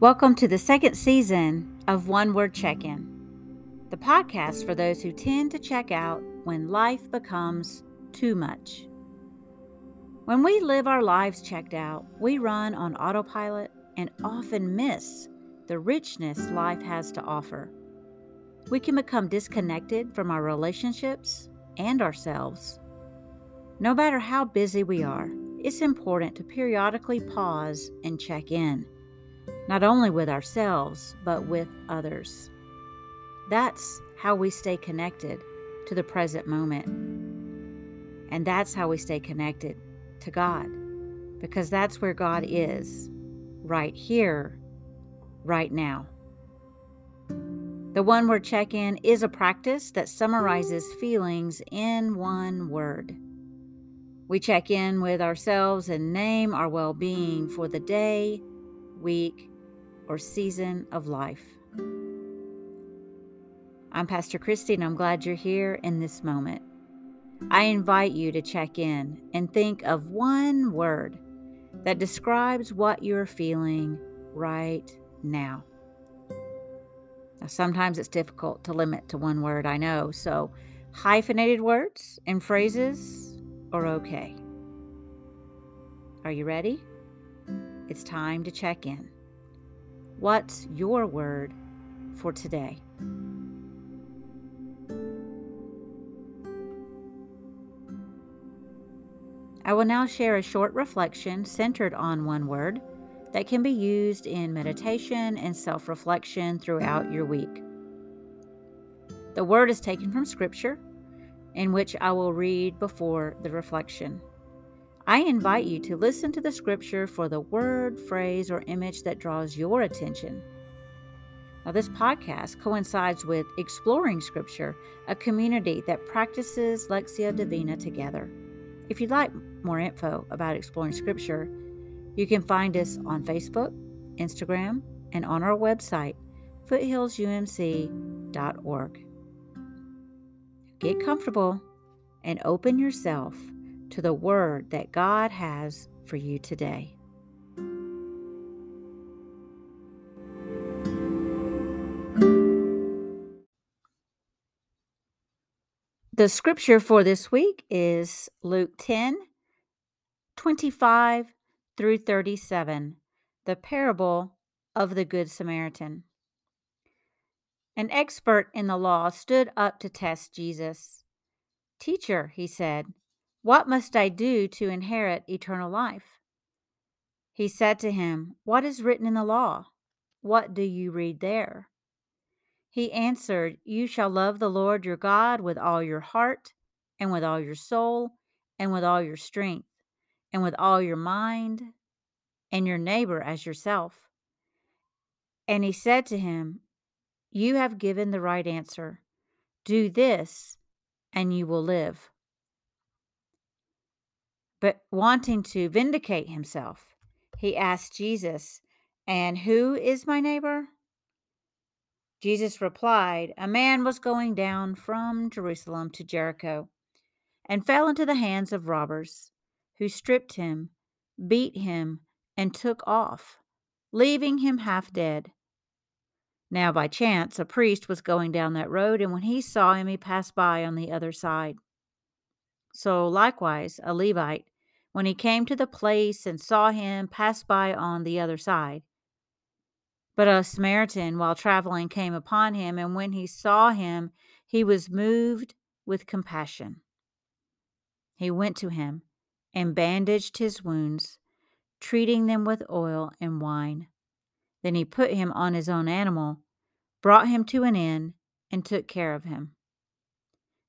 Welcome to the second season of One Word Check In, the podcast for those who tend to check out when life becomes too much. When we live our lives checked out, we run on autopilot and often miss the richness life has to offer. We can become disconnected from our relationships and ourselves. No matter how busy we are, it's important to periodically pause and check in, not only with ourselves, but with others. That's how we stay connected to the present moment. And that's how we stay connected to God, because that's where God is, right here, right now. The one word check in is a practice that summarizes feelings in one word. We check in with ourselves and name our well being for the day, week, or season of life. I'm Pastor Christy, and I'm glad you're here in this moment. I invite you to check in and think of one word that describes what you're feeling right now. Now, sometimes it's difficult to limit to one word, I know, so hyphenated words and phrases are okay. Are you ready? It's time to check in. What's your word for today? I will now share a short reflection centered on one word that can be used in meditation and self reflection throughout your week. The word is taken from Scripture in which I will read before the reflection. I invite you to listen to the scripture for the word, phrase, or image that draws your attention. Now, this podcast coincides with Exploring Scripture, a community that practices Lectio Divina together. If you'd like more info about Exploring Scripture, you can find us on Facebook, Instagram, and on our website, foothillsumc.org. Get comfortable and open yourself to the word that God has for you today. The scripture for this week is Luke 10 25 through 37, the parable of the Good Samaritan. An expert in the law stood up to test Jesus. Teacher, he said, what must I do to inherit eternal life? He said to him, What is written in the law? What do you read there? He answered, You shall love the Lord your God with all your heart, and with all your soul, and with all your strength, and with all your mind, and your neighbor as yourself. And he said to him, you have given the right answer. Do this, and you will live. But wanting to vindicate himself, he asked Jesus, And who is my neighbor? Jesus replied, A man was going down from Jerusalem to Jericho and fell into the hands of robbers, who stripped him, beat him, and took off, leaving him half dead. Now, by chance, a priest was going down that road, and when he saw him, he passed by on the other side. So, likewise, a Levite, when he came to the place and saw him, passed by on the other side. But a Samaritan, while traveling, came upon him, and when he saw him, he was moved with compassion. He went to him and bandaged his wounds, treating them with oil and wine. Then he put him on his own animal, brought him to an inn, and took care of him.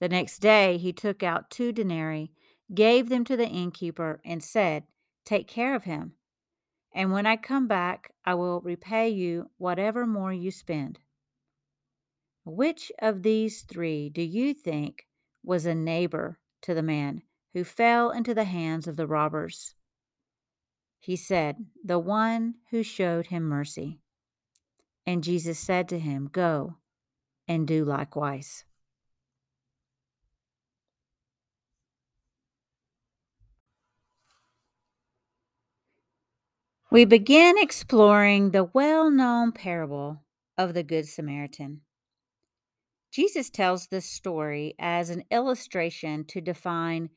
The next day he took out two denarii, gave them to the innkeeper, and said, Take care of him, and when I come back, I will repay you whatever more you spend. Which of these three do you think was a neighbor to the man who fell into the hands of the robbers? He said, The one who showed him mercy. And Jesus said to him, Go and do likewise. We begin exploring the well known parable of the Good Samaritan. Jesus tells this story as an illustration to define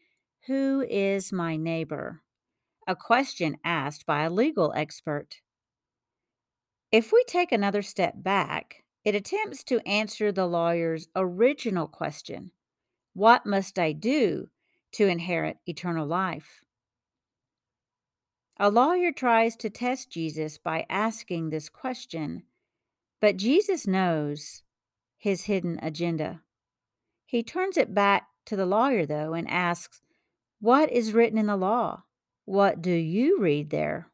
who is my neighbor, a question asked by a legal expert. If we take another step back, it attempts to answer the lawyer's original question What must I do to inherit eternal life? A lawyer tries to test Jesus by asking this question, but Jesus knows his hidden agenda. He turns it back to the lawyer, though, and asks, What is written in the law? What do you read there?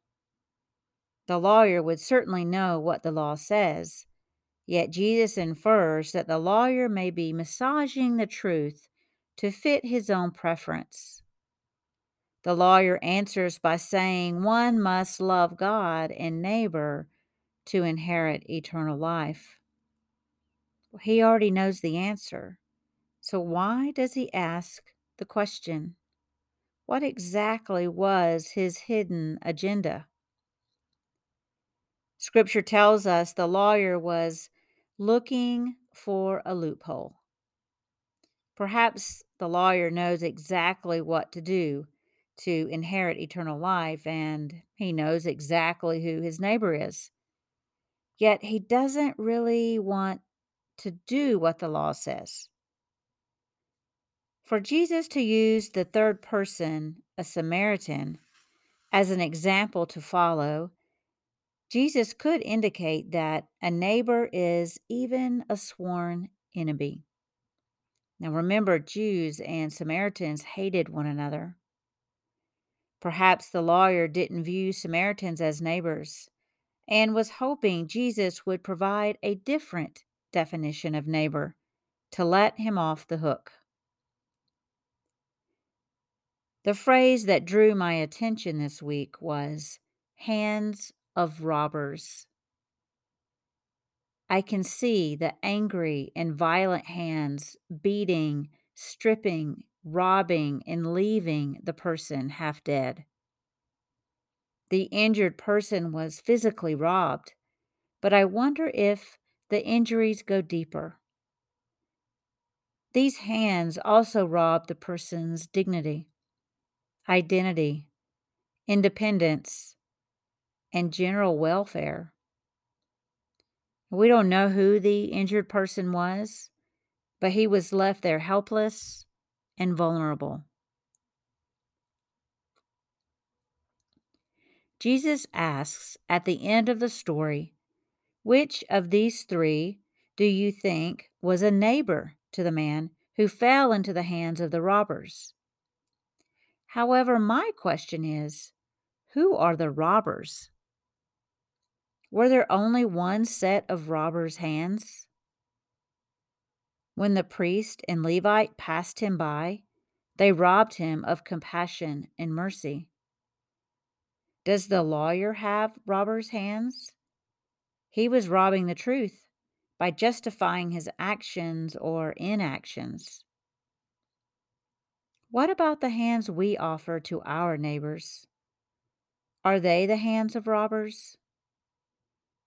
The lawyer would certainly know what the law says, yet Jesus infers that the lawyer may be massaging the truth to fit his own preference. The lawyer answers by saying one must love God and neighbor to inherit eternal life. He already knows the answer. So why does he ask the question? What exactly was his hidden agenda? Scripture tells us the lawyer was looking for a loophole. Perhaps the lawyer knows exactly what to do to inherit eternal life, and he knows exactly who his neighbor is. Yet he doesn't really want to do what the law says. For Jesus to use the third person, a Samaritan, as an example to follow, Jesus could indicate that a neighbor is even a sworn enemy. Now remember, Jews and Samaritans hated one another. Perhaps the lawyer didn't view Samaritans as neighbors and was hoping Jesus would provide a different definition of neighbor to let him off the hook. The phrase that drew my attention this week was hands of robbers. I can see the angry and violent hands beating, stripping, robbing, and leaving the person half dead. The injured person was physically robbed, but I wonder if the injuries go deeper. These hands also rob the person's dignity, identity, independence, and general welfare. We don't know who the injured person was, but he was left there helpless and vulnerable. Jesus asks at the end of the story, Which of these three do you think was a neighbor to the man who fell into the hands of the robbers? However, my question is who are the robbers? Were there only one set of robbers' hands? When the priest and Levite passed him by, they robbed him of compassion and mercy. Does the lawyer have robber's hands? He was robbing the truth by justifying his actions or inactions. What about the hands we offer to our neighbors? Are they the hands of robbers?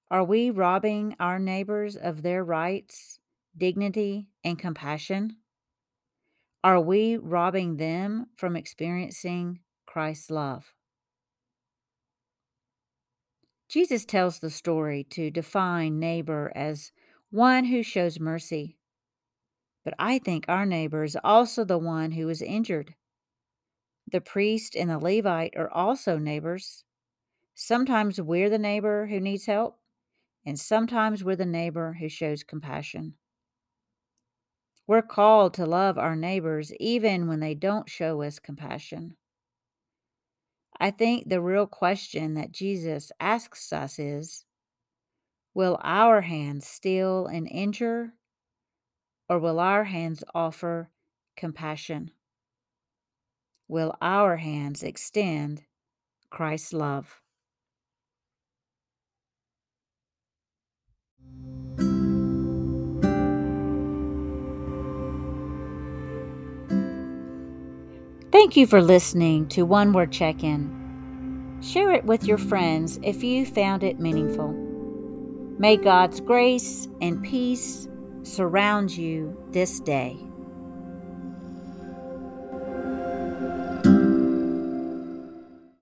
Are we robbing our neighbors of their rights dignity, and compassion? Are we robbing them from experiencing Christ's love? Jesus tells the story to define neighbor as one who shows mercy. But I think our neighbor is also the one who is injured. The priest and the Levite are also neighbors. Sometimes we're the neighbor who needs help, and sometimes we're the neighbor who shows compassion. We're called to love our neighbors even when they don't show us compassion. I think the real question that Jesus asks us is Will our hands steal and injure, or will our hands offer compassion? Will our hands extend Christ's love? Thank you for listening to One Word Check In. Share it with your friends if you found it meaningful. May God's grace and peace surround you this day.